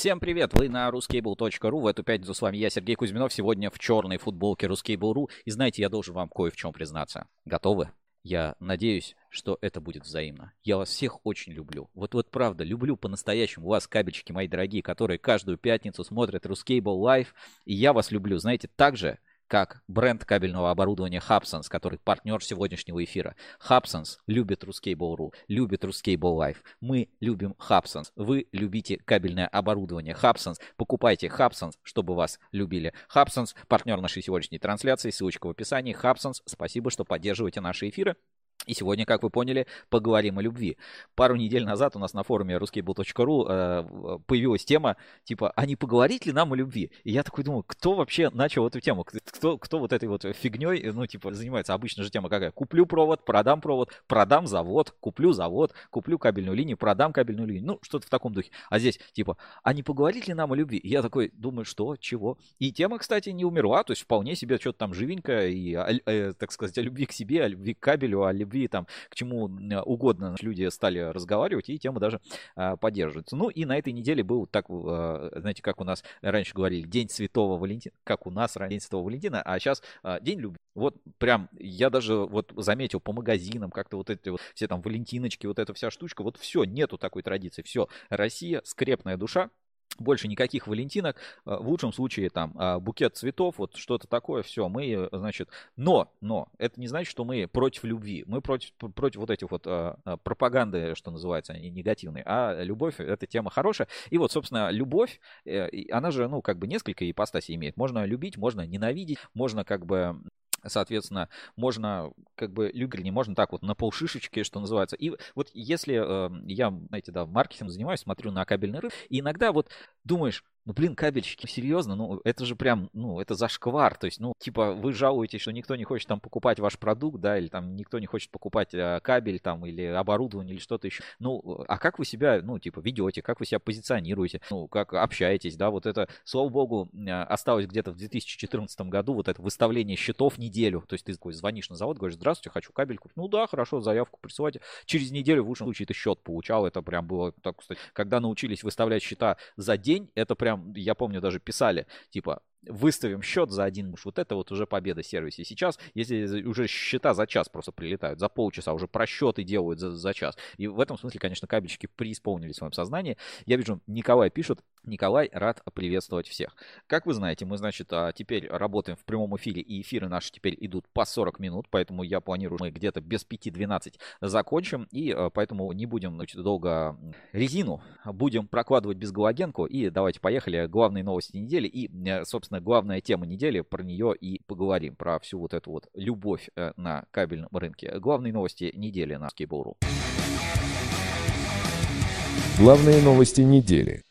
Всем привет! Вы на ruscable.ru. В эту пятницу с вами я, Сергей Кузьминов. Сегодня в черной футболке ruscable.ru. И знаете, я должен вам кое в чем признаться. Готовы? Я надеюсь, что это будет взаимно. Я вас всех очень люблю. Вот вот правда, люблю по-настоящему вас, кабельчики мои дорогие, которые каждую пятницу смотрят Ruscable Live. И я вас люблю, знаете, так же, как бренд кабельного оборудования Hubsons, который партнер сегодняшнего эфира. Hubsons любит Ruscable.ru, любит Ruscable Life. Мы любим Hubsons. Вы любите кабельное оборудование Hubsons. Покупайте Hubsons, чтобы вас любили. Hubsons – партнер нашей сегодняшней трансляции. Ссылочка в описании. Hubsons, спасибо, что поддерживаете наши эфиры. И сегодня, как вы поняли, поговорим о любви. Пару недель назад у нас на форуме ruskable.ru э, появилась тема, типа, а не поговорить ли нам о любви? И я такой думаю, кто вообще начал эту тему? Кто, кто вот этой вот фигней, ну, типа, занимается? Обычно же тема какая? Куплю провод, продам провод, продам завод, куплю завод, куплю кабельную линию, продам кабельную линию. Ну, что-то в таком духе. А здесь, типа, а не поговорить ли нам о любви? И я такой думаю, что, чего? И тема, кстати, не умерла, то есть вполне себе что-то там живенькое, и, э, так сказать, о любви к себе, о любви к кабелю, о любви любви, там, к чему угодно люди стали разговаривать, и тема даже а, поддерживается. Ну и на этой неделе был так, а, знаете, как у нас раньше говорили, День Святого Валентина, как у нас День Святого Валентина, а сейчас а, День любви. Вот прям я даже вот заметил по магазинам, как-то вот эти вот все там валентиночки, вот эта вся штучка, вот все, нету такой традиции, все, Россия, скрепная душа, больше никаких валентинок, э, в лучшем случае там а, букет цветов, вот что-то такое, все, мы, значит, но, но, это не значит, что мы против любви, мы против, против вот этих вот а, а, пропаганды, что называется, они негативные, а любовь, это тема хорошая, и вот, собственно, любовь, э, она же, ну, как бы несколько ипостасей имеет, можно любить, можно ненавидеть, можно как бы Соответственно, можно как бы любить, не можно так вот на полшишечки, что называется. И вот если э, я, знаете, да, маркетингом занимаюсь, смотрю на кабельный рынок, и иногда вот думаешь, ну, блин, кабельщики, серьезно, ну, это же прям, ну, это зашквар. То есть, ну, типа, вы жалуетесь, что никто не хочет там покупать ваш продукт, да, или там никто не хочет покупать а, кабель там, или оборудование, или что-то еще. Ну, а как вы себя, ну, типа, ведете, как вы себя позиционируете, ну, как общаетесь, да, вот это, слава богу, а, осталось где-то в 2014 году вот это выставление счетов неделю. То есть, ты такой звонишь на завод, говоришь, здравствуйте, хочу кабель купить. Ну, да, хорошо, заявку присылайте. Через неделю в лучшем случае ты счет получал. Это прям было так, кстати, когда научились выставлять счета за день, это прям прям, я помню, даже писали, типа, выставим счет за один муж. Вот это вот уже победа сервисе. Сейчас, если уже счета за час просто прилетают, за полчаса уже просчеты делают за, за час. И в этом смысле, конечно, кабельщики преисполнили в своем сознании. Я вижу, Николай пишет. Николай, рад приветствовать всех. Как вы знаете, мы, значит, а, теперь работаем в прямом эфире, и эфиры наши теперь идут по 40 минут, поэтому я планирую, мы где-то без 5-12 закончим, и а, поэтому не будем, значит, долго резину, будем прокладывать без галогенку, и давайте поехали, главные новости недели, и, собственно, собственно, главная тема недели, про нее и поговорим, про всю вот эту вот любовь э, на кабельном рынке. Главные новости недели на Skable.ru. Главные новости недели.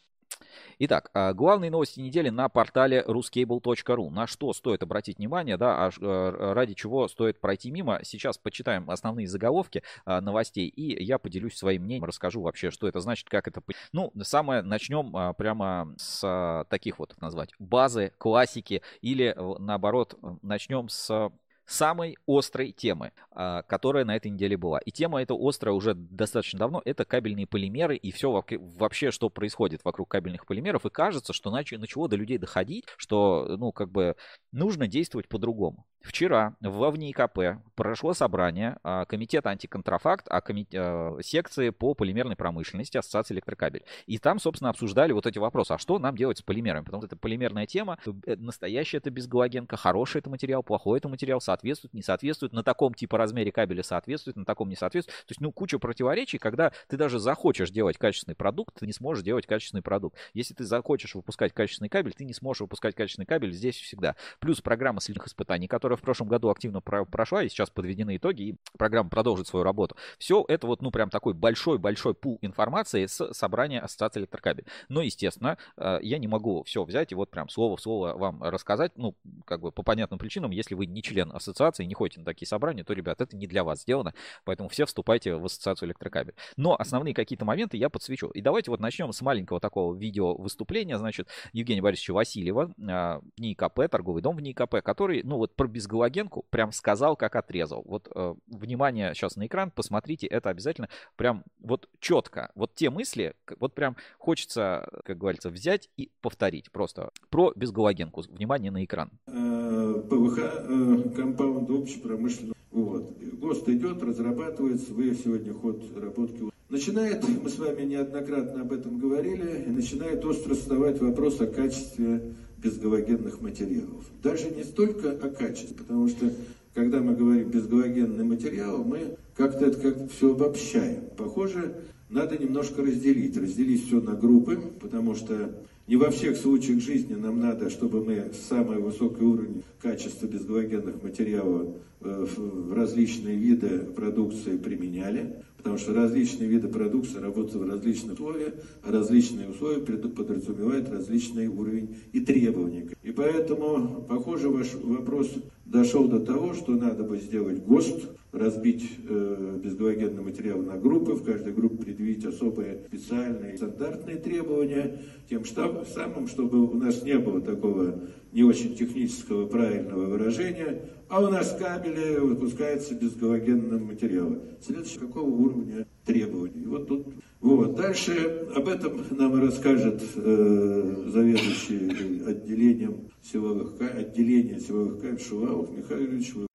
Итак, а, главные новости недели на портале ruscable.ru. На что стоит обратить внимание, да, а э, ради чего стоит пройти мимо. Сейчас почитаем основные заголовки а, новостей, и я поделюсь своим мнением, расскажу вообще, что это значит, как это... Ну, самое, начнем а, прямо с таких вот, назвать, базы, классики, или наоборот, начнем с самой острой темы, а, которая на этой неделе была. И тема эта острая уже достаточно давно. Это кабельные полимеры и все вообще, что происходит вокруг кабельных полимеров. И кажется, что начало до людей доходить, что, ну, как бы нужно действовать по-другому. Вчера в ВНИКП прошло собрание а, комитета антиконтрафакт, а комит... А, секции по полимерной промышленности Ассоциации электрокабель. И там, собственно, обсуждали вот эти вопросы. А что нам делать с полимерами? Потому что это полимерная тема. Э, настоящая это безгалогенка, хороший это материал, плохой это материал, соответствует, не соответствует, на таком типа размере кабеля соответствует, на таком не соответствует. То есть, ну, куча противоречий, когда ты даже захочешь делать качественный продукт, ты не сможешь делать качественный продукт. Если ты захочешь выпускать качественный кабель, ты не сможешь выпускать качественный кабель здесь всегда. Плюс программа следных испытаний, которая которая в прошлом году активно прошла, и сейчас подведены итоги, и программа продолжит свою работу. Все это вот, ну, прям такой большой-большой пул информации с собрания Ассоциации электрокабель. Но, естественно, э, я не могу все взять и вот прям слово в слово вам рассказать, ну, как бы по понятным причинам, если вы не член ассоциации, не ходите на такие собрания, то, ребят, это не для вас сделано, поэтому все вступайте в Ассоциацию электрокабель. Но основные какие-то моменты я подсвечу. И давайте вот начнем с маленького такого видео выступления, значит, Евгения Борисовича Васильева, э, НИИКП, торговый дом в НИИКП, который, ну, вот про безгалогенку прям сказал, как отрезал. Вот, э, внимание сейчас на экран, посмотрите, это обязательно прям вот четко. Вот те мысли, вот прям хочется, как говорится, взять и повторить просто про безгалогенку. Внимание на экран. Э, ПВХ, э, компаунд общепромышленного. Вот. ГОСТ идет, разрабатывается, вы сегодня ход работки Начинает, мы с вами неоднократно об этом говорили, начинает остро вставать вопрос о качестве безгалогенных материалов. Даже не столько о качестве, потому что когда мы говорим безгалогенный материал, мы как-то это как все обобщаем. Похоже, надо немножко разделить. Разделить все на группы, потому что не во всех случаях жизни нам надо, чтобы мы самый высокий уровень качества безгалогенных материалов э, в различные виды продукции применяли, потому что различные виды продукции работают в различных условиях, а различные условия подразумевают различный уровень и требования. И поэтому, похоже, ваш вопрос дошел до того, что надо бы сделать ГОСТ, разбить э, безгалогенный материал на группы, в каждой группе предъявить особые специальные стандартные требования, тем самым, чтобы у нас не было такого не очень технического правильного выражения, а у нас кабели выпускаются безгалогенным материалом. Следующее, какого уровня требований. Вот тут, вот. Дальше об этом нам расскажет э, заведующий отделением силовых, отделения силовых кабель Шувалов Михайлович.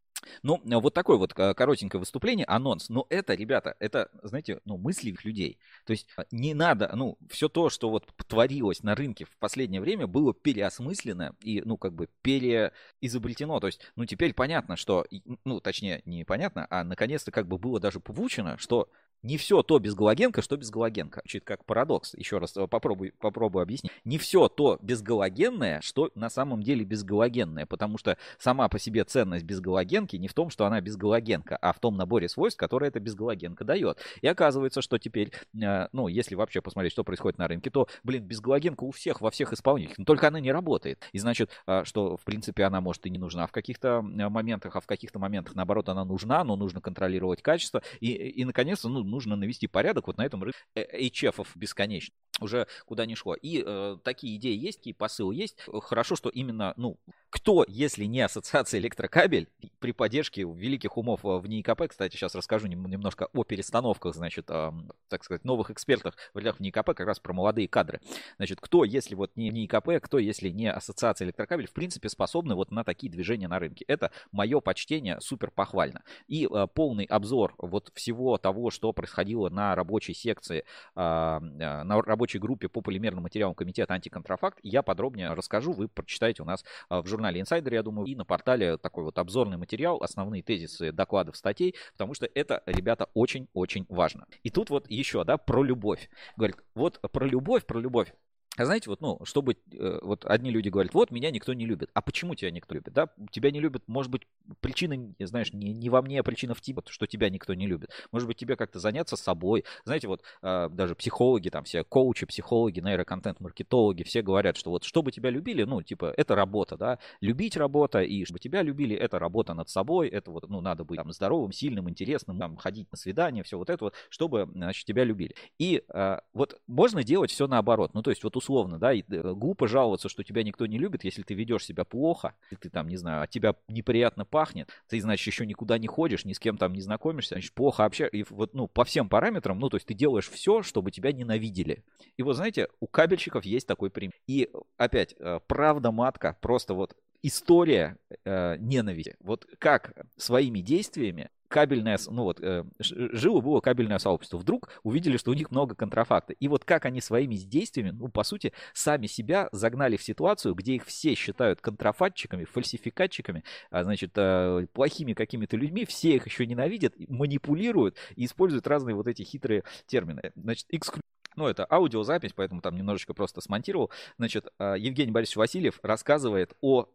Ну, э, вот такое вот э, коротенькое выступление, анонс. Но это, ребята, это, знаете, ну, мысли людей. То есть э, не надо, ну, все то, что вот творилось на рынке в последнее время, было переосмыслено и, ну, как бы переизобретено. То есть, ну, теперь понятно, что, ну, точнее, не понятно, а наконец-то как бы было даже получено, что не все то без галогенка, что без галогенка. Звучит как парадокс. Еще раз попробуй, попробую объяснить. Не все то безгалогенное, что на самом деле безгалогенное. Потому что сама по себе ценность безгалогенки не в том, что она безгалогенка, а в том наборе свойств, которые эта безгалогенка дает. И оказывается, что теперь, э, ну, если вообще посмотреть, что происходит на рынке, то, блин, безгалогенка у всех, во всех исполнителях. Но только она не работает. И значит, э, что, в принципе, она может и не нужна в каких-то э, моментах, а в каких-то моментах, наоборот, она нужна, но нужно контролировать качество. И, и наконец-то, ну, нужно навести порядок вот на этом рынке HF бесконечно уже куда ни шло. И э, такие идеи есть, такие посылы есть. Хорошо, что именно, ну, кто, если не ассоциация электрокабель, при поддержке великих умов э, в НИИКП, кстати, сейчас расскажу немножко о перестановках, значит, э, так сказать, новых экспертах в рядах НИИКП, как раз про молодые кадры. Значит, кто, если вот не НИИКП, кто, если не ассоциация электрокабель, в принципе, способны вот на такие движения на рынке. Это мое почтение, супер похвально. И э, полный обзор вот всего того, что происходило на рабочей секции, э, э на рабочей группе по полимерным материалам комитета антиконтрафакт, я подробнее расскажу, вы прочитаете у нас э, в журнале Insider, я думаю, и на портале такой вот обзорный материал, основные тезисы докладов, статей, потому что это, ребята, очень-очень важно. И тут вот еще, да, про любовь. Говорит, вот про любовь, про любовь. А знаете, вот, ну, чтобы, э, вот одни люди говорят, вот, меня никто не любит. А почему тебя никто любит, да? Тебя не любят, может быть, причина, знаешь, не, не во мне, а причина в тебе, что тебя никто не любит. Может быть, тебе как-то заняться собой. Знаете, вот, э, даже психологи, там, все коучи, психологи, нейроконтент-маркетологи, все говорят, что вот, чтобы тебя любили, ну, типа, это работа, да? Любить работа, и чтобы тебя любили, это работа над собой, это вот, ну, надо быть там здоровым, сильным, интересным, там, ходить на свидание, все вот это вот, чтобы, значит, тебя любили. И э, вот можно делать все наоборот. Ну, то есть, вот условно, да, и э, глупо жаловаться, что тебя никто не любит, если ты ведешь себя плохо, если ты там, не знаю, от тебя неприятно пахнет, ты, значит, еще никуда не ходишь, ни с кем там не знакомишься, значит, плохо общаешься, и вот, ну, по всем параметрам, ну, то есть ты делаешь все, чтобы тебя ненавидели. И вот, знаете, у кабельщиков есть такой пример. И опять, э, правда матка, просто вот история э, ненависти. Вот как своими действиями кабельное, ну вот, э, жило было кабельное сообщество. Вдруг увидели, что у них много контрафакта. И вот как они своими действиями, ну, по сути, сами себя загнали в ситуацию, где их все считают контрафактчиками, фальсификатчиками, а, значит, э, плохими какими-то людьми, все их еще ненавидят, манипулируют и используют разные вот эти хитрые термины. Значит, эксклю... Ну, это аудиозапись, поэтому там немножечко просто смонтировал. Значит, э, Евгений Борисович Васильев рассказывает о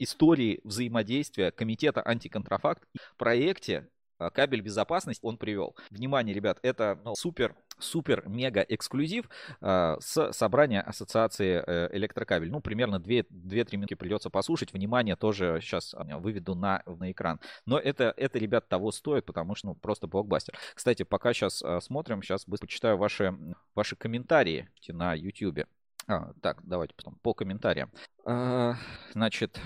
истории взаимодействия Комитета антиконтрафакт и проекте кабель безопасность он привел. Внимание, ребят, это ну, супер супер мега эксклюзив э, с собрания ассоциации э, электрокабель. Ну, примерно 2-3 минутки придется послушать. Внимание, тоже сейчас э, выведу на, на экран. Но это, это, ребят, того стоит, потому что, ну, просто блокбастер. Кстати, пока сейчас э, смотрим, сейчас быстро почитаю ваши, ваши комментарии на YouTube. А, так, давайте потом по комментариям. А, значит,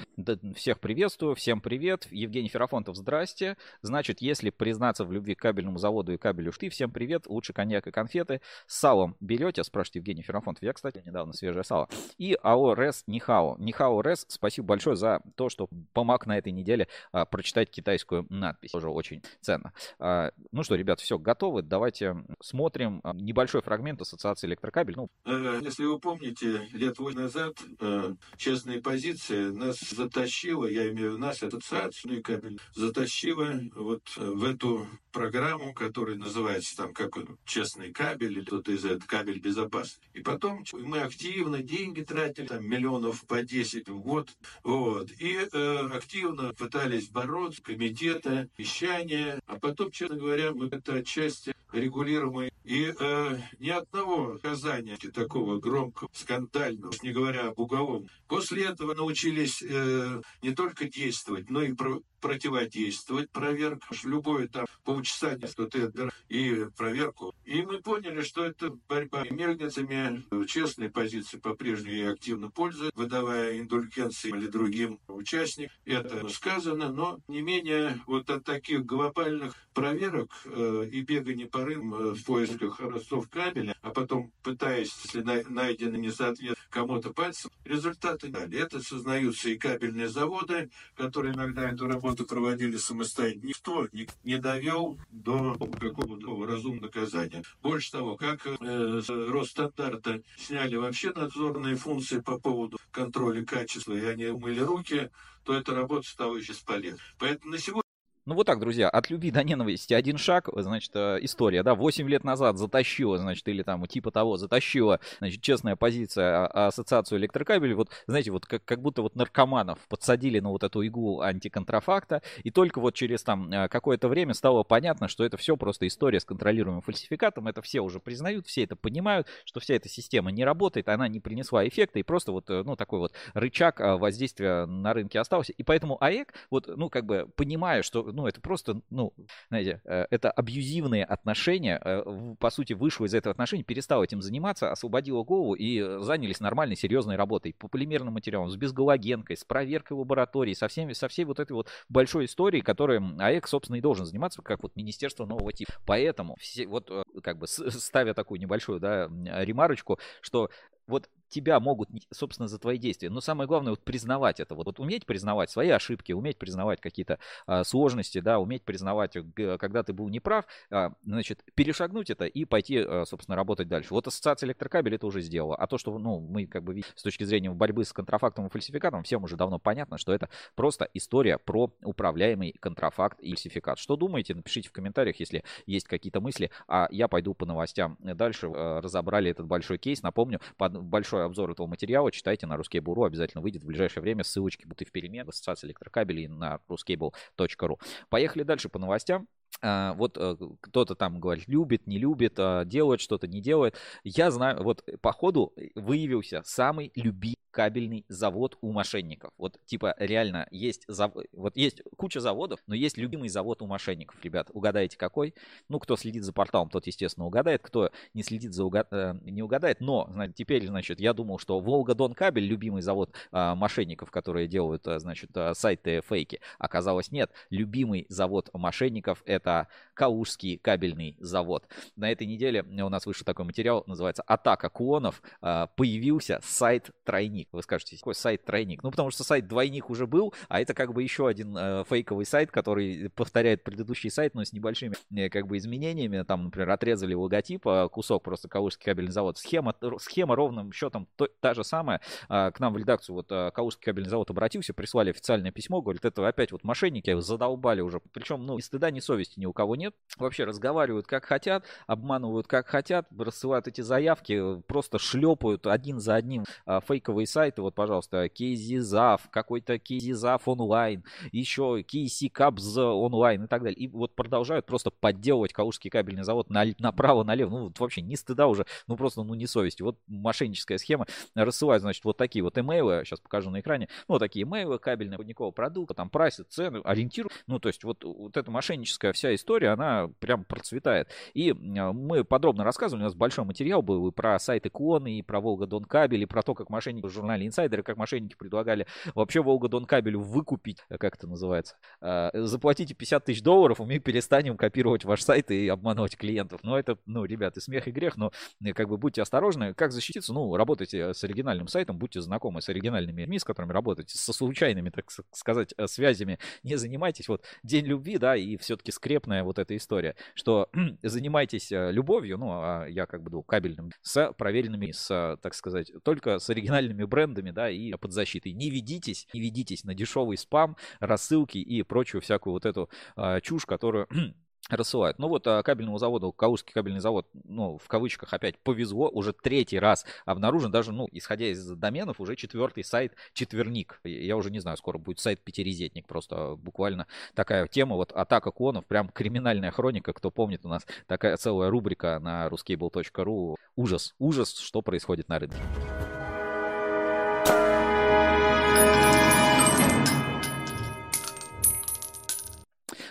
всех приветствую, всем привет. Евгений Ферафонтов, здрасте. Значит, если признаться в любви к кабельному заводу и кабелю шты, всем привет. Лучше коньяк и конфеты. С салом берете, спрашивает Евгений Ферафонтов. Я, кстати, недавно свежее сало. И АО РЭС Нихао. Нихао РЭС, спасибо большое за то, что помог на этой неделе а, прочитать китайскую надпись. Тоже очень ценно. А, ну что, ребят, все, готовы? Давайте смотрим а, небольшой фрагмент Ассоциации Электрокабель. Ну... Э, если вы помните, лет 8 назад э, честные позиции нас затащила, я имею в виду нас, ассоциацию и кабель, затащила вот э, в эту программу, которая называется там как честный кабель или кто-то из этого кабель безопасности. И потом мы активно деньги тратили, там миллионов по 10 в год, вот, и э, активно пытались бороться, комитеты, вещания, а потом, честно говоря, мы это отчасти регулируемый. И э, ни одного оказания такого громкого, скандального, не говоря об уголовном. После этого научились э, не только действовать, но и противодействовать проверкам. Любое там полчаса, что ты и проверку. И мы поняли, что это борьба мельницами. Честные позиции по-прежнему и активно пользуют, выдавая индульгенции или другим участникам. Это сказано, но не менее вот от таких глобальных проверок э, и бегания по рынкам э, в поисках образцов кабеля, а потом пытаясь, если найдено несоответствие кому-то пальцем, результаты дали. Это сознаются и кабельные заводы, которые иногда эту работу проводили самостоятельно. Никто не, довел до какого-то разумного наказания. Больше того, как э, Росстандарта сняли вообще надзорные функции по поводу контроля качества, и они умыли руки, то эта работа стала еще бесполезной. Поэтому на сегодня ну вот так, друзья, от любви до ненависти один шаг, значит, э, история, да, 8 лет назад затащила, значит, или там типа того, затащила, значит, честная позиция а, а ассоциацию электрокабелей, вот, знаете, вот как, как будто вот наркоманов подсадили на вот эту иглу антиконтрафакта, и только вот через там э, какое-то время стало понятно, что это все просто история с контролируемым фальсификатом, это все уже признают, все это понимают, что вся эта система не работает, она не принесла эффекта, и просто вот, э, ну, такой вот рычаг воздействия на рынке остался, и поэтому АЭК, вот, ну, как бы понимая, что ну, это просто, ну, знаете, э, это абьюзивные отношения, э, по сути, вышло из этого отношения, перестал этим заниматься, освободила голову и э, занялись нормальной, серьезной работой по полимерным материалам, с безгалогенкой, с проверкой лаборатории, со, всеми, со всей вот этой вот большой историей, которой АЭК, собственно, и должен заниматься, как вот Министерство нового типа. Поэтому, все, вот, как бы, ставя такую небольшую, да, ремарочку, что вот тебя могут, собственно, за твои действия. Но самое главное, вот признавать это. Вот, вот уметь признавать свои ошибки, уметь признавать какие-то а, сложности, да, уметь признавать, когда ты был неправ, а, значит, перешагнуть это и пойти, а, собственно, работать дальше. Вот ассоциация электрокабель это уже сделала. А то, что, ну, мы как бы с точки зрения борьбы с контрафактом и фальсификатом, всем уже давно понятно, что это просто история про управляемый контрафакт и фальсификат. Что думаете? Напишите в комментариях, если есть какие-то мысли. А я пойду по новостям дальше. Э, разобрали этот большой кейс. Напомню, под большой большой обзор этого материала читайте на Ruskable.ru. Обязательно выйдет в ближайшее время. Ссылочки будут и в перемен в ассоциации электрокабелей на ruskable.ru. Поехали дальше по новостям. А, вот э, кто-то там говорит, любит, не любит, а, делает что-то, не делает. Я знаю, вот по ходу выявился самый любимый кабельный завод у мошенников. Вот типа реально есть, зав... вот есть куча заводов, но есть любимый завод у мошенников, ребят. Угадайте какой? Ну, кто следит за порталом, тот, естественно, угадает. Кто не следит за угад... Э, не угадает. Но, знаете, теперь, значит, я думал, что Волга-Дон кабель, любимый завод а, мошенников, которые делают, а, значит, а, сайты фейки. Оказалось, нет. Любимый завод мошенников Калужский кабельный завод. На этой неделе у нас вышел такой материал, называется «Атака клонов». А, появился сайт Тройник. Вы скажете, какой сайт тройник? Ну, потому что сайт двойник уже был, а это как бы еще один э, фейковый сайт, который повторяет предыдущий сайт, но с небольшими э, как бы изменениями. Там, например, отрезали логотип, э, кусок просто Калужский кабельный завод. Схема, схема ровным счетом то, та же самая. Э, к нам в редакцию вот Калужский кабельный завод обратился, прислали официальное письмо, говорит, это опять вот мошенники задолбали уже. Причем, ну, ни стыда, ни совести ни у кого нет. Вообще разговаривают как хотят, обманывают как хотят, рассылают эти заявки, просто шлепают один за одним э, фейковые сайты, вот, пожалуйста, Кейзизав, какой-то Кейзизав онлайн, еще Кейси Кабз онлайн и так далее. И вот продолжают просто подделывать Калужский кабельный завод на, направо-налево. Ну, вот вообще ни стыда уже, ну просто, ну не совести. Вот мошенническая схема. Рассылают, значит, вот такие вот имейлы, сейчас покажу на экране, ну, вот такие имейлы, кабельные, водникового продукта, там, прайсы, цены, ориентируют. Ну, то есть вот, вот эта мошенническая вся история, она прям процветает. И мы подробно рассказывали, у нас большой материал был и про сайты Клоны, и про Волга Дон Кабель, и про то, как мошенники в журнале Инсайдеры, как мошенники предлагали вообще Волга Дон Кабель выкупить, как это называется, заплатите 50 тысяч долларов, и мы перестанем копировать ваш сайт и обманывать клиентов. Ну, это, ну, ребят, и смех, и грех, но как бы будьте осторожны. Как защититься? Ну, работайте с оригинальным сайтом, будьте знакомы с оригинальными людьми, с которыми работаете, со случайными, так сказать, связями. Не занимайтесь. Вот День любви, да, и все-таки скрепная вот эта история, что занимайтесь э, любовью, ну, а я как бы думал, кабельным, с проверенными, с, так сказать, только с оригинальными брендами, да, и под защитой. Не ведитесь, не ведитесь на дешевый спам, рассылки и прочую всякую вот эту а, чушь, которую рассылают. Ну вот а, кабельному заводу, Калужский кабельный завод, ну, в кавычках опять повезло, уже третий раз обнаружен, даже, ну, исходя из доменов, уже четвертый сайт четверник. Я уже не знаю, скоро будет сайт пятирезетник, просто буквально такая тема, вот атака клонов, прям криминальная хроника, кто помнит, у нас такая целая рубрика на ruscable.ru. Ужас, ужас, что происходит на рынке.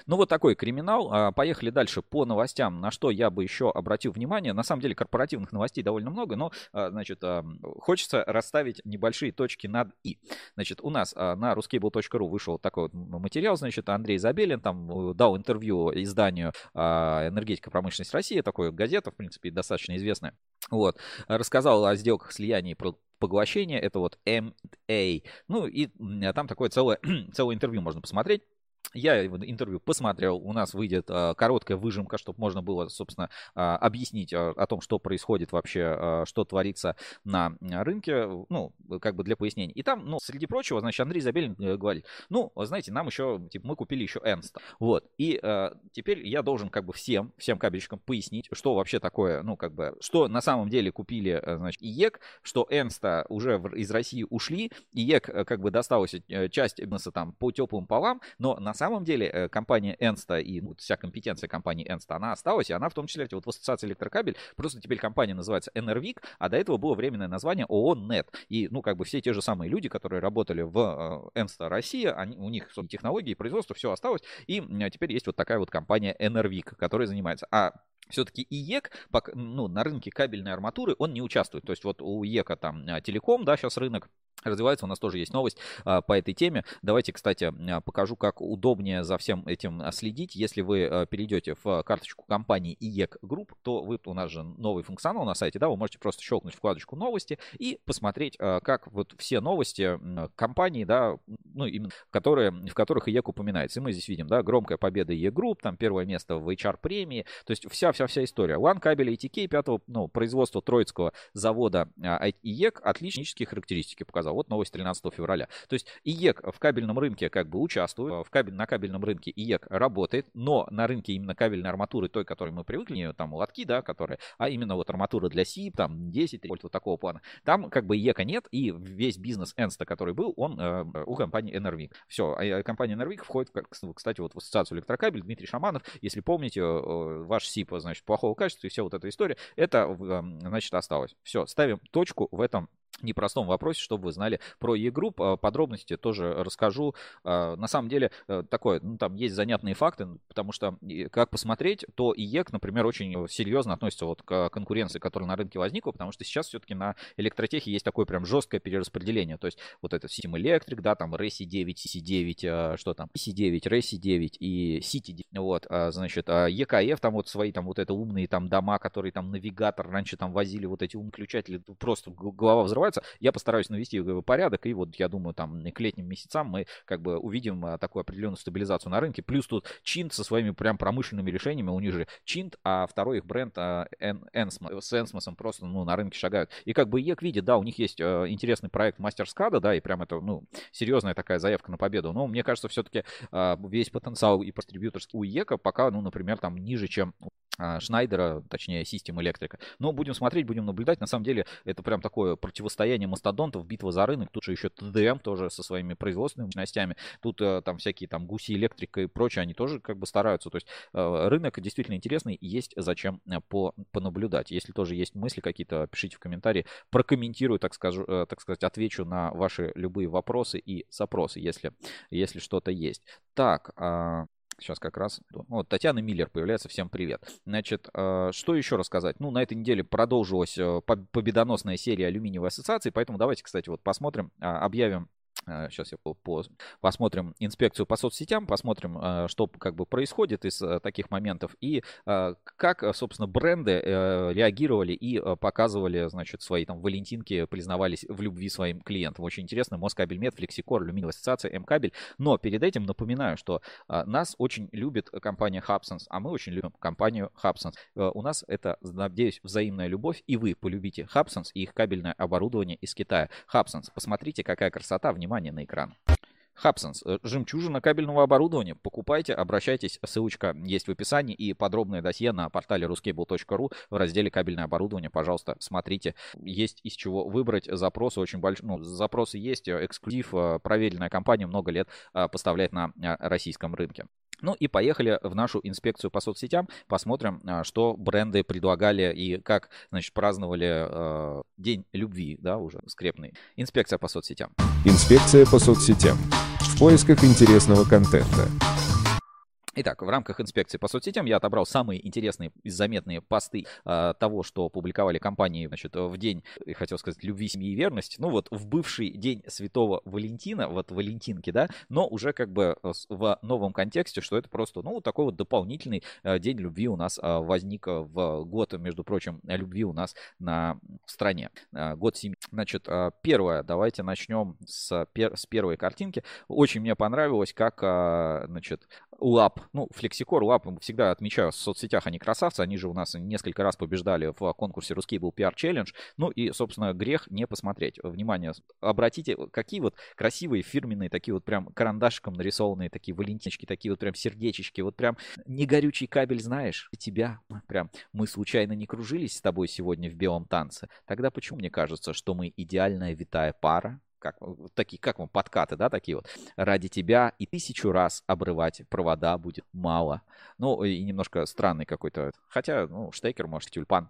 Ну, вот такой криминал. А, поехали дальше по новостям. На что я бы еще обратил внимание. На самом деле, корпоративных новостей довольно много, но, а, значит, а, хочется расставить небольшие точки над «и». Значит, у нас на ruscable.ru вышел такой вот материал, значит, Андрей Забелин там э, дал интервью изданию «Энергетика промышленность России», такой газета, в принципе, достаточно известная. Вот. Рассказал о сделках слияния и поглощения. Это вот M&A. Ну и там такое целое, целое интервью можно посмотреть. Я интервью посмотрел, у нас выйдет а, короткая выжимка, чтобы можно было, собственно, а, объяснить а, о том, что происходит вообще, что творится на рынке, ну, как бы для пояснения. И там, ну, среди прочего, значит, Андрей Забелин э, говорит, ну, знаете, нам еще, типа, мы купили еще Энста. Вот, и теперь я должен как бы всем, всем кабельщикам пояснить, что вообще такое, ну, как бы, что на самом деле купили, э, значит, ИЕК, что Энста уже из России ушли, ИЕК э, как бы досталась часть бизнеса там по теплым полам, но на самом деле э, компания Ensta и вот вся компетенция компании Ensta, она осталась, и она в том числе, вот в ассоциации электрокабель, просто теперь компания называется Enervic, а до этого было временное название ООО НЕТ. И, ну, как бы все те же самые люди, которые работали в Ensta Россия, они, у них технологии, производство, все осталось, и теперь есть вот такая вот компания Enervic, которая занимается. А все-таки ИЕК ну, на рынке кабельной арматуры он не участвует. То есть вот у ИЕКа там а, телеком, да, сейчас рынок развивается. У нас тоже есть новость а, по этой теме. Давайте, кстати, покажу, как удобнее за всем этим а, следить. Если вы а, перейдете в карточку компании IEC Group, то вы, у нас же новый функционал на сайте, да, вы можете просто щелкнуть вкладочку новости и посмотреть, как вот все новости компании, да, ну, именно, которые, в которых IEC упоминается. И мы здесь видим, да, громкая победа IEC Group, там первое место в HR премии, то есть вся-вся-вся история. One кабеля ITK, пятого, ну, производства Троицкого завода IEC отличные характеристики показал вот новость 13 февраля. То есть ИЕК в кабельном рынке как бы участвует, в кабель, на кабельном рынке ИЕК работает, но на рынке именно кабельной арматуры, той, которой мы привыкли, там лотки, да, которые, а именно вот арматура для СИП, там 10 вольт, вот такого плана, там как бы ИЕКа нет, и весь бизнес Энста, который был, он э, у компании Enervic. Все, а компания Enervic входит, кстати, вот в ассоциацию электрокабель, Дмитрий Шаманов, если помните, э, ваш СИП, значит, плохого качества и вся вот эта история, это, э, значит, осталось. Все, ставим точку в этом непростом вопросе, чтобы вы знали про IEC Group. А, подробности тоже расскажу. А, на самом деле, э, такое, ну, там есть занятные факты, потому что, как посмотреть, то ИЕК, например, очень серьезно относится вот к конкуренции, которая на рынке возникла, потому что сейчас все-таки на электротехе есть такое прям жесткое перераспределение. То есть вот это Systeme Electric, да, там RESI 9, CC9, а, что там, CC9, RESI 9 и City 9. Вот, значит, ЕКФ, там вот свои там вот это умные там дома, которые там навигатор, раньше там возили вот эти выключатели, просто голова взрывается, развивается. Я постараюсь навести порядок, и вот я думаю, там к летним месяцам мы как бы увидим а, такую определенную стабилизацию на рынке. Плюс тут Чинт со своими прям промышленными решениями, у них же Чинт, а второй их бренд а, с Энсмосом просто ну, на рынке шагают. И как бы ЕК видит, да, у них есть а, интересный проект Мастер Скада, да, и прям это, ну, серьезная такая заявка на победу. Но мне кажется, все-таки весь потенциал и дистрибьюторский у ЕКа пока, ну, например, там ниже, чем Шнайдера, точнее, Систем Электрика. Но будем смотреть, будем наблюдать. На самом деле, это прям такое противостояние мастодонтов, битва за рынок. Тут же еще ТДМ тоже со своими производственными мощностями. Тут э, там всякие там гуси электрика и прочее, они тоже как бы стараются. То есть э, рынок действительно интересный, есть зачем э, по, понаблюдать. Если тоже есть мысли какие-то, пишите в комментарии, прокомментирую, так, скажу, так сказать, отвечу на ваши любые вопросы и запросы, если, если что-то есть. Так, а, Сейчас как раз. Вот Татьяна Миллер появляется. Всем привет. Значит, э, что еще рассказать? Ну, на этой неделе продолжилась э, победоносная серия алюминиевой ассоциации, поэтому давайте, кстати, вот посмотрим, а, объявим Сейчас э, я по, по, посмотрим инспекцию по соцсетям, посмотрим, э, что как бы происходит из э, таких моментов и как, собственно, бренды реагировали и показывали, значит, свои там валентинки, признавались в любви своим клиентам. Очень интересно. Москабельмет, Флексикор, Алюминиевая ассоциация, М-кабель. Но перед этим напоминаю, что нас очень любит компания Hubsense, а мы очень любим компанию Hubsense. У нас это, надеюсь, взаимная любовь, и вы полюбите Hubsense и их кабельное оборудование из Китая. Hubsense, посмотрите, какая красота, внимание внимание на экран. Хабсенс, э, жемчужина кабельного оборудования. Покупайте, обращайтесь, ссылочка есть в описании и подробное досье на портале ruscable.ru в разделе кабельное оборудование. Пожалуйста, смотрите. Есть из чего выбрать. Запросы очень большие. Ну, запросы есть, э, эксклюзив, э, проверенная компания много лет поставляет на российском рынке. Ну и поехали в нашу инспекцию по соцсетям, посмотрим, что бренды предлагали и как, значит, праздновали э, День любви, да, уже скрепный. Инспекция по соцсетям. Инспекция по соцсетям. В поисках интересного контента. Итак, в рамках инспекции по соцсетям я отобрал самые интересные и заметные посты э, того, что публиковали компании значит, в день, хотел сказать, любви, семьи и верности. Ну вот в бывший день Святого Валентина, вот Валентинки, да, но уже как бы в новом контексте, что это просто, ну, такой вот дополнительный э, день любви у нас э, возник в год, между прочим, любви у нас на стране. Э, год семьи. Значит, э, первое, давайте начнем с, пер, с первой картинки. Очень мне понравилось, как, э, значит, Лап, ну, Флексикор, Лап, всегда отмечаю, в соцсетях они красавцы, они же у нас несколько раз побеждали в конкурсе Русский был PR Challenge, ну и, собственно, грех не посмотреть. Внимание, обратите, какие вот красивые фирменные, такие вот прям карандашиком нарисованные, такие валентиночки, такие вот прям сердечечки, вот прям не горючий кабель, знаешь, тебя. Прям мы случайно не кружились с тобой сегодня в белом танце, тогда почему мне кажется, что мы идеальная витая пара, как, такие, как вам, подкаты, да, такие вот. Ради тебя и тысячу раз обрывать провода будет мало. Ну, и немножко странный какой-то. Хотя, ну, штекер, может, тюльпан.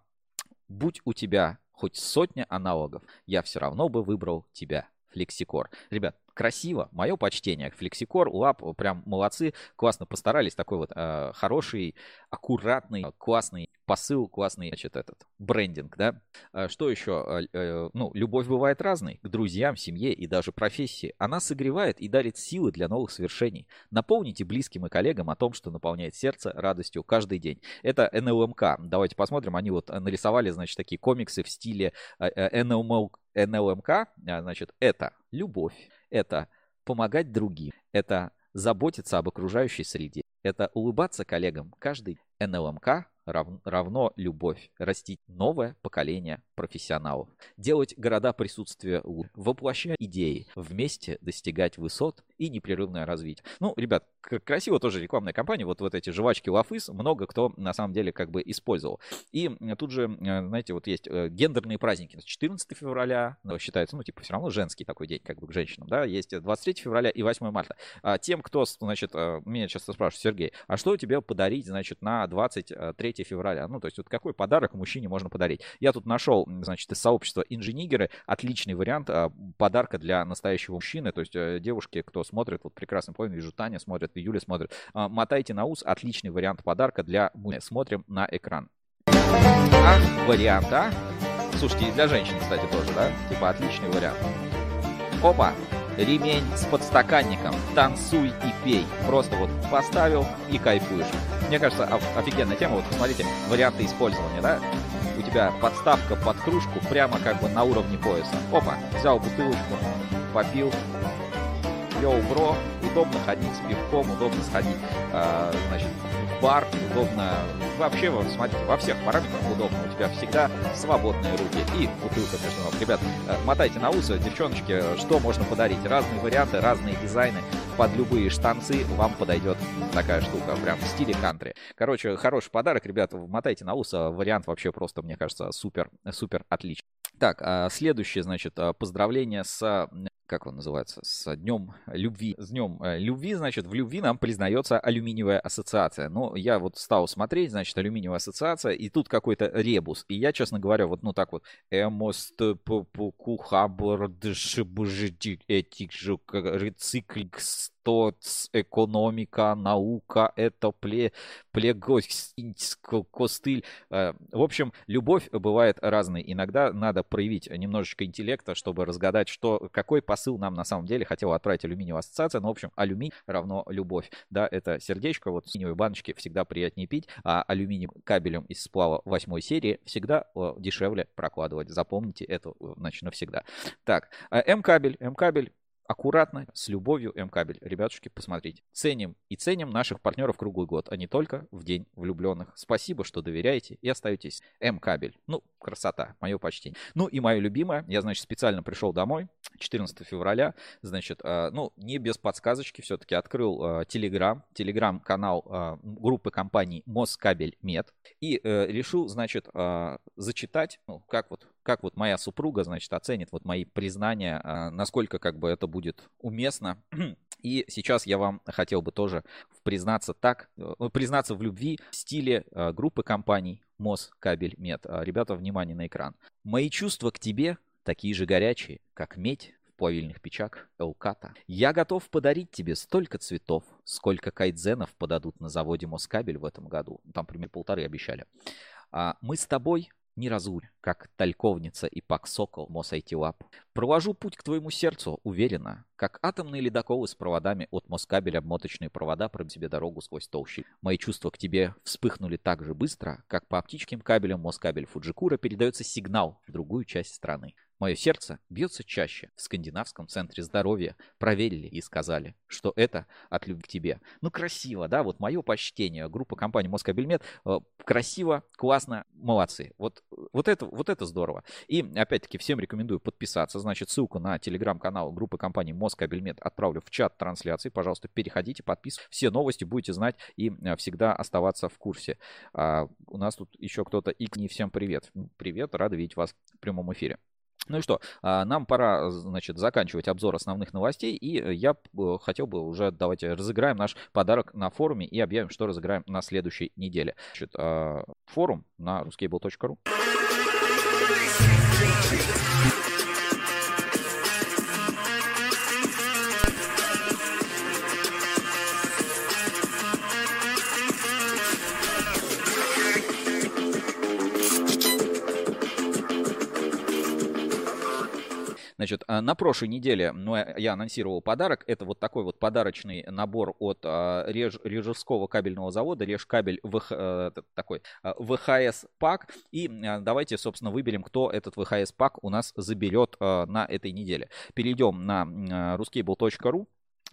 Будь у тебя хоть сотня аналогов, я все равно бы выбрал тебя. Флексикор. Ребят, красиво. Мое почтение. Флексикор, Лап, прям молодцы. Классно постарались. Такой вот э, хороший, аккуратный, классный посыл, классный, значит, этот брендинг, да. А что еще? Э, э, ну, любовь бывает разной. К друзьям, семье и даже профессии. Она согревает и дарит силы для новых свершений. Наполните близким и коллегам о том, что наполняет сердце радостью каждый день. Это НЛМК. Давайте посмотрим. Они вот нарисовали, значит, такие комиксы в стиле НЛМК. НЛМК, значит, это любовь, это помогать другим, это заботиться об окружающей среде, это улыбаться коллегам. Каждый НЛМК равно любовь. Растить новое поколение профессионалов. Делать города присутствия лучше. Воплощать идеи. Вместе достигать высот и непрерывное развитие. Ну, ребят, красиво тоже рекламная кампания. Вот, вот эти жвачки Лафыс много кто на самом деле как бы использовал. И тут же, э, знаете, вот есть э, гендерные праздники. 14 февраля ну, считается, ну, типа, все равно женский такой день, как бы к женщинам, да, есть 23 февраля и 8 марта. А тем, кто, значит, э, меня часто спрашивают, Сергей, а что тебе подарить, значит, на 23 февраля. Ну, то есть вот какой подарок мужчине можно подарить. Я тут нашел, значит, из сообщества инженигеры отличный вариант а, подарка для настоящего мужчины. То есть э, девушки, кто смотрит, вот прекрасно понял, вижу, Таня смотрит, Юля смотрит. А, мотайте на ус, отличный вариант подарка для мужчины. Смотрим на экран. А, вариант, а? Слушайте, для женщин, кстати, тоже, да? Типа отличный вариант. Опа! ремень с подстаканником. Танцуй и пей. Просто вот поставил и кайфуешь. Мне кажется, офигенная тема. Вот посмотрите варианты использования, да? У тебя подставка под кружку прямо как бы на уровне пояса. Опа, взял бутылочку, попил. Йоу, бро, удобно ходить с пивком, удобно сходить, э, значит, в бар, удобно. Вообще, смотрите, во всех параметрах удобно. У тебя всегда свободные руки и бутылка между ног. Ребят, э, мотайте на усы, девчоночки, что можно подарить? Разные варианты, разные дизайны. Под любые штанцы вам подойдет такая штука, прям в стиле кантри. Короче, хороший подарок, ребят, мотайте на усы. Вариант вообще просто, мне кажется, супер, супер отличный. Так, а следующее, значит, а, поздравление с как он называется, с Днем Любви. С Днем э, Любви, значит, в любви нам признается алюминиевая ассоциация. Ну, я вот стал смотреть, значит, алюминиевая ассоциация, и тут какой-то ребус. И я, честно говоря, вот, ну, так вот, эмост кухабр этих же рецикликс то экономика, наука, это пле, костыль. Э, в общем, любовь бывает разной. Иногда надо проявить немножечко интеллекта, чтобы разгадать, что, какой посыл нам на самом деле хотела отправить алюминиевая ассоциация. Но, ну, в общем, алюминий равно любовь. Да, это сердечко, вот синевые баночки всегда приятнее пить, а алюминий кабелем из сплава восьмой серии всегда дешевле прокладывать. Запомните это, значит, навсегда. Так, э, М-кабель, М-кабель аккуратно, с любовью М-кабель. Ребятушки, посмотрите. Ценим и ценим наших партнеров круглый год, а не только в день влюбленных. Спасибо, что доверяете и остаетесь. М-кабель. Ну, красота, мое почтение. Ну и мое любимое, я, значит, специально пришел домой 14 февраля, значит, э, ну, не без подсказочки, все-таки открыл э, Telegram, Telegram-канал э, группы компаний Москабель Мед и э, решил, значит, э, зачитать, ну, как вот как вот моя супруга, значит, оценит вот мои признания, э, насколько как бы это будет уместно. И сейчас я вам хотел бы тоже признаться так, э, ну, признаться в любви в стиле э, группы компаний МОЗ, Кабель, Мед. Ребята, внимание на экран. Мои чувства к тебе такие же горячие, как медь в плавильных печах Элката. Я готов подарить тебе столько цветов, сколько кайдзенов подадут на заводе Москабель в этом году. Там примерно полторы обещали. А мы с тобой не разурь, как тальковница и пак сокол Мосайтилап. Провожу путь к твоему сердцу, уверенно, как атомные ледоколы с проводами от Москабеля обмоточные провода прям себе дорогу сквозь толщи. Мои чувства к тебе вспыхнули так же быстро, как по оптическим кабелям Москабель Фуджикура передается сигнал в другую часть страны. Мое сердце бьется чаще. В скандинавском центре здоровья проверили и сказали, что это от любви к тебе. Ну, красиво, да? Вот мое почтение. Группа компании Москабельмет. Э, красиво, классно, молодцы. Вот, вот, это, вот это здорово. И, опять-таки, всем рекомендую подписаться. Значит, ссылку на телеграм-канал группы компании Москабельмет отправлю в чат трансляции. Пожалуйста, переходите, подписывайтесь. Все новости будете знать и э, всегда оставаться в курсе. А, у нас тут еще кто-то. И не всем привет. Привет, рада видеть вас в прямом эфире. Ну и что, а, нам пора, значит, заканчивать обзор основных новостей, и я э, хотел бы уже, давайте разыграем наш подарок на форуме и объявим, что разыграем на следующей неделе. Значит, а, форум на ruskable.ru. Значит, а, на прошлой неделе ну, я анонсировал подарок. Это вот такой вот подарочный набор от а, Реж, Режевского кабельного завода. Режкабель ВХ, э, такой ВХС пак. И давайте, собственно, выберем, кто этот ВХС пак у нас заберет на этой неделе. Перейдем на ruscable.ru.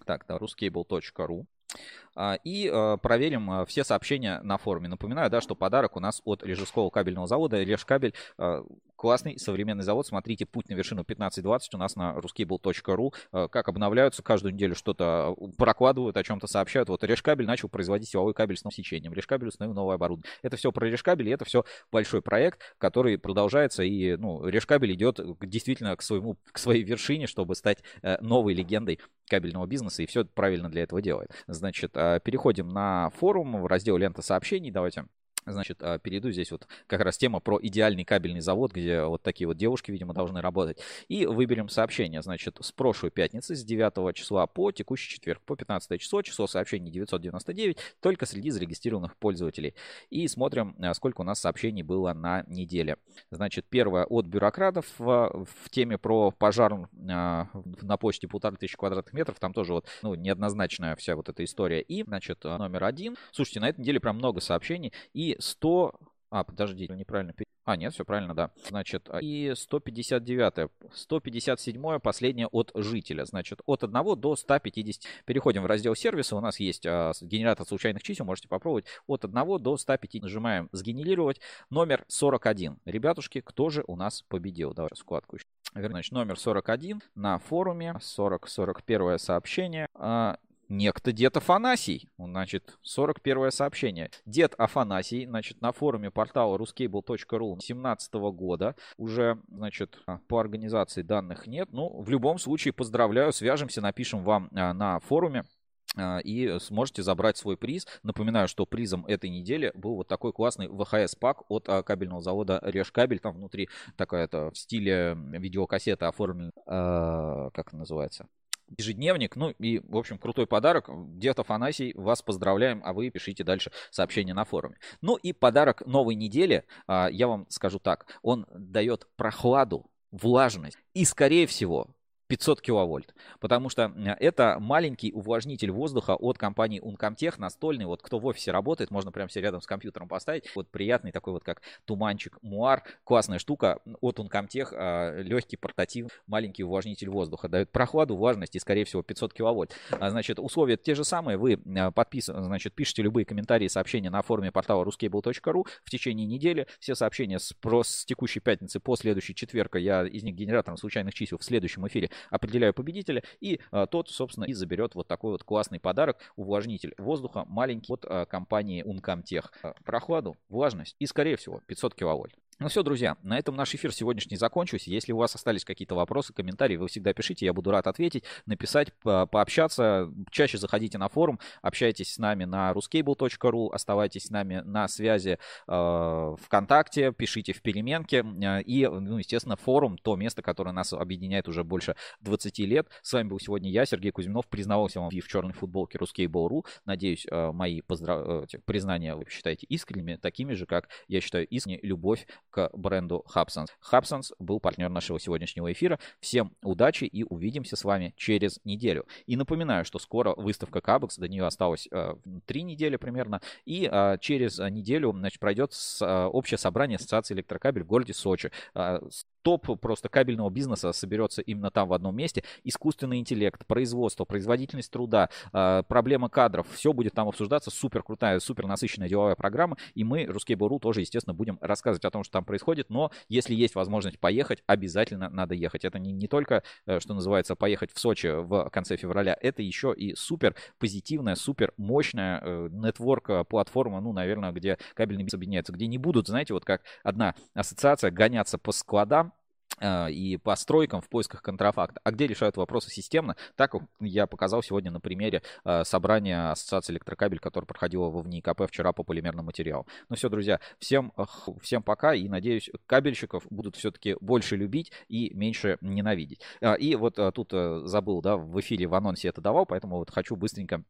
Так, да, ruscable.ru. И проверим все сообщения на форуме. Напоминаю, да, что подарок у нас от Режевского кабельного завода. Режкабель классный современный завод. Смотрите «Путь на вершину 15-20» у нас на ruskable.ru. Э, как обновляются, каждую неделю что-то э, прокладывают, о чем-то сообщают. Вот Решкабель начал производить силовой кабель с новым сечением. Решкабель установил новое оборудование. Это все про Решкабель, и это все большой проект, который продолжается. И ну, Решкабель идет действительно к, своему, к своей вершине, чтобы стать э, новой легендой кабельного бизнеса, и все правильно для этого делает. Значит, переходим на форум в раздел «Лента сообщений». Давайте Значит, а, перейду здесь вот как раз тема про идеальный кабельный завод, где вот такие вот девушки, видимо, должны работать. И выберем сообщение, значит, с прошлой пятницы, с 9 числа по текущий четверг, по 15 число, число сообщений 999, только среди зарегистрированных пользователей. И смотрим, а, сколько у нас сообщений было на неделе. Значит, первое от бюрократов в, в теме про пожар на почте полторы тысячи квадратных метров, там тоже вот, ну, неоднозначная вся вот эта история. И, значит, номер один. Слушайте, на этой неделе прям много сообщений. И 100... А, подожди, неправильно. А, нет, все правильно, да. Значит, и 159. 157 последнее от жителя. Значит, от 1 до 150. Переходим в раздел сервиса. У нас есть а, генератор случайных чисел. Можете попробовать. От 1 до 150. Нажимаем сгенерировать. Номер 41. Ребятушки, кто же у нас победил? Давай складку еще. Значит, номер 41 на форуме. 40-41 сообщение. А, некто Дед Афанасий. Значит, 41 сообщение. Дед Афанасий, значит, на форуме портала ruscable.ru 17 года. Уже, значит, а, по организации данных нет. Ну, в любом случае, поздравляю, свяжемся, напишем вам а, на форуме а, и сможете забрать свой приз. Напоминаю, что призом этой недели был вот такой классный ВХС-пак от кабельного завода Решкабель. Там внутри такая-то в стиле видеокассета оформлена, как называется, ежедневник, ну и, в общем, крутой подарок. Дед Афанасий, вас поздравляем, а вы пишите дальше сообщение на форуме. Ну и подарок новой недели, а, я вам скажу так, он дает прохладу, влажность и, скорее всего, 500 киловольт, потому что это маленький увлажнитель воздуха от компании Uncomtech, настольный, вот кто в офисе работает, можно прямо себе рядом с компьютером поставить, вот приятный такой вот как туманчик Муар, классная штука от Uncomtech, а, легкий портатив, маленький увлажнитель воздуха, дает прохладу, влажность и скорее всего 500 киловольт. А, значит, условия те же самые, вы подписываете, значит, пишите любые комментарии, сообщения на форуме портала ruscable.ru в течение недели, все сообщения с, с текущей пятницы по следующий четверг, я из них генератором случайных чисел в следующем эфире определяю победителя, и а, тот, собственно, и заберет вот такой вот классный подарок, увлажнитель воздуха маленький от а, компании Uncomtech. Прохладу, влажность и, скорее всего, 500 киловольт. Ну все, друзья, на этом наш эфир сегодняшний закончился. Если у вас остались какие-то вопросы, комментарии, вы всегда пишите, я буду рад ответить, написать, по пообщаться. Чаще заходите на форум, общайтесь с нами на ruscable.ru, оставайтесь с нами на связи э, ВКонтакте, пишите в переменке. Э, и, ну, естественно, форум, то место, которое нас объединяет уже больше 20 лет. С вами был сегодня я, Сергей Кузьминов. Признавался вам в черной футболке ruscable.ru. Надеюсь, э, мои поздрав... Э, признания вы считаете искренними, такими же, как я считаю искренне любовь к бренду Hubsons. Hubsons был партнер нашего сегодняшнего эфира. Всем удачи и увидимся с вами через неделю. И напоминаю, что скоро выставка Кабекс, до нее осталось э, три недели примерно, и э, через неделю значит, пройдет с, э, общее собрание Ассоциации электрокабель в городе Сочи. Э, топ просто кабельного бизнеса соберется именно там в одном месте. Искусственный интеллект, производство, производительность труда, э, проблема кадров, все будет там обсуждаться. Супер крутая, супер насыщенная деловая программа. И мы, Русский Буру, тоже, естественно, будем рассказывать о том, что там происходит. Но если есть возможность поехать, обязательно надо ехать. Это не, не только, э, что называется, поехать в Сочи в конце февраля, это еще и супер позитивная, супер мощная э, нетворк-платформа, ну, наверное, где кабельный бизнес объединяется, где не будут, знаете, вот как одна ассоциация гоняться по складам, а, и по стройкам в поисках контрафакта. А где решают вопросы системно, так я показал сегодня на примере а, собрания Ассоциации электрокабель, которое проходило во ВНИКП вчера по полимерному материалу. Ну все, друзья, всем, всем пока и надеюсь, кабельщиков будут все-таки больше любить и меньше ненавидеть. И вот тут э, забыл, да, в эфире в анонсе это давал, поэтому вот хочу быстренько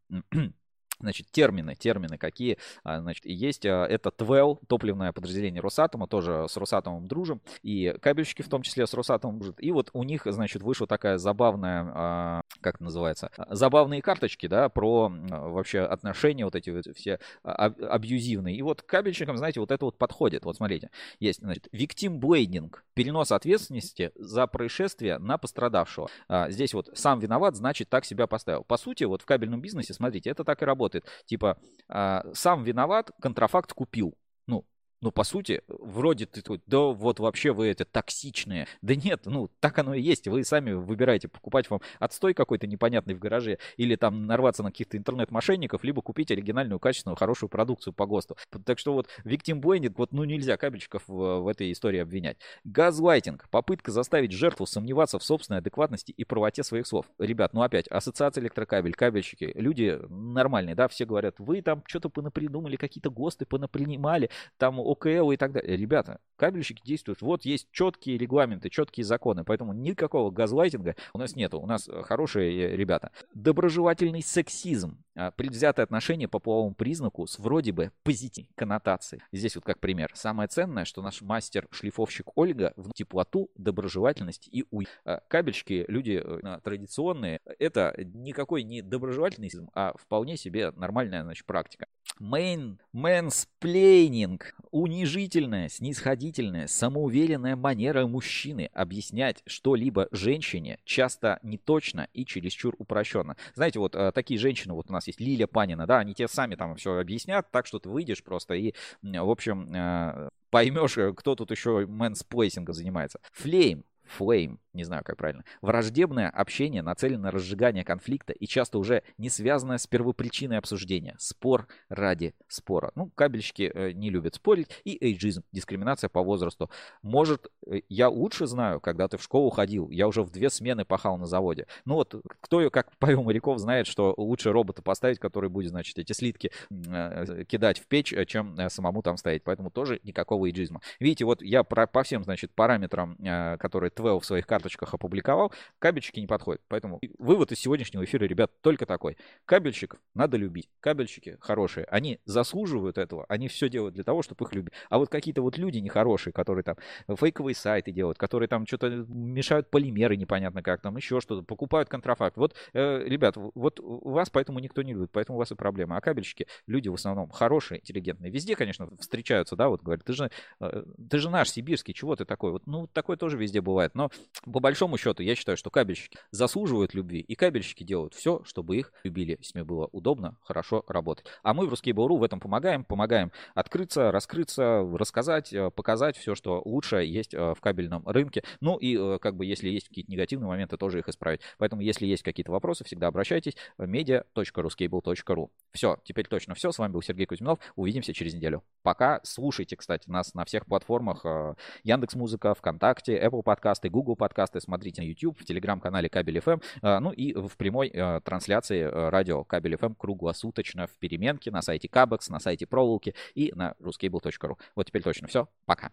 Значит, термины, термины какие, а, значит, есть, а, это ТВЭЛ, топливное подразделение Росатома, тоже с Росатомом дружим, и кабельщики в том числе с Росатомом дружат, и вот у них, значит, вышла такая забавная, а, как это называется, забавные карточки, да, про вообще отношения вот эти вот все абьюзивные, и вот кабельщикам, знаете, вот это вот подходит, вот смотрите, есть, значит, victim blading, перенос ответственности за происшествие на пострадавшего, здесь вот сам виноват, значит, так себя поставил, по сути, вот в кабельном бизнесе, смотрите, это так и работает, работает. Типа, а, сам виноват, контрафакт купил. Ну, ну, по сути, вроде ты тут, да вот вообще вы это токсичные. Да нет, ну, так оно и есть. Вы сами выбираете, покупать вам отстой какой-то непонятный в гараже или там нарваться на каких-то интернет-мошенников, либо купить оригинальную, качественную, хорошую продукцию по ГОСТу. Так что вот victim blaming, вот ну нельзя кабельчиков в, в этой истории обвинять. Газлайтинг. Попытка заставить жертву сомневаться в собственной адекватности и правоте своих слов. Ребят, ну опять, ассоциация электрокабель, кабельщики, люди нормальные, да, все говорят, вы там что-то понапридумали, какие-то ГОСТы понапринимали, там ОКЛ и так далее. Ребята, кабельщики действуют. Вот есть четкие регламенты, четкие законы, поэтому никакого газлайтинга у нас нету. У нас э, хорошие э, ребята. Доброжелательный сексизм. А, предвзятое отношение по половому признаку с вроде бы позитивной коннотацией. Здесь вот как пример. Самое ценное, что наш мастер-шлифовщик Ольга в теплоту, доброжелательность и уй. А, кабельщики, люди э, традиционные, это никакой не доброжелательный, а вполне себе нормальная значит, практика. Мейн, мэнсплейнинг. Унижительная, снисходительная, самоуверенная манера мужчины объяснять что-либо женщине часто неточно и чересчур упрощенно. Знаете, вот э, такие женщины, вот у нас есть Лиля Панина, да, они тебе сами там все объяснят, так что ты выйдешь просто и, в общем, э, поймешь, э, кто тут еще мэнсплейнингом занимается. Флейм. Flame, не знаю, как правильно. Враждебное общение нацелено на разжигание конфликта и часто уже не связанное с первопричиной обсуждения. Спор ради спора. Ну, кабельщики э, не любят спорить. И эйджизм, дискриминация по возрасту. Может, э, я лучше знаю, когда ты в школу ходил, я уже в две смены пахал на заводе. Ну вот, кто, как Павел Моряков, знает, что лучше робота поставить, который будет, значит, эти слитки э, кидать в печь, чем самому там стоять. Поэтому тоже никакого эйджизма. Видите, вот я про, по всем, значит, параметрам, которые Get в своих карточках опубликовал, кабельщики не подходят. Поэтому вывод из сегодняшнего эфира, ребят, только такой. Кабельщиков надо любить. Кабельщики хорошие. Они заслуживают этого. Они все делают для того, чтобы их любить. А вот какие-то вот люди нехорошие, которые там фейковые сайты делают, которые там что-то мешают полимеры непонятно как, там еще что-то, покупают контрафакт. Вот, э, ребят, вот вас поэтому никто не любит, поэтому у вас и проблема. А кабельщики, люди в основном хорошие, интеллигентные. Везде, конечно, встречаются, да, вот говорят, ты же, э, ты же наш сибирский, чего ты такой? Вот, ну, такое тоже везде бывает. Но по большому счету я считаю, что кабельщики заслуживают любви, и кабельщики делают все, чтобы их любили, с ними было удобно, хорошо работать. А мы в Русский Буру в этом помогаем, помогаем открыться, раскрыться, рассказать, э, показать все, что лучше есть э, в кабельном рынке. Ну и как бы если есть какие-то негативные моменты, тоже их исправить. Поэтому если есть какие-то вопросы, всегда обращайтесь media.ruscable.ru. Все, теперь точно все. С вами был Сергей Кузьминов. Увидимся через неделю. Пока. Слушайте, кстати, нас на всех платформах. Э, Яндекс Музыка, ВКонтакте, Apple подкасты, Google подкасты. Смотрите на YouTube, в телеграм-канале Кабель FM. Э, ну и в прямой э, трансляции радио Кабель FM круглосуточно в переменке на сайте Кабекс, на сайте Проволоки и на ruscable.ru. Вот теперь точно все. Пока.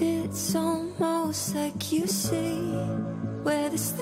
It's almost like you see where this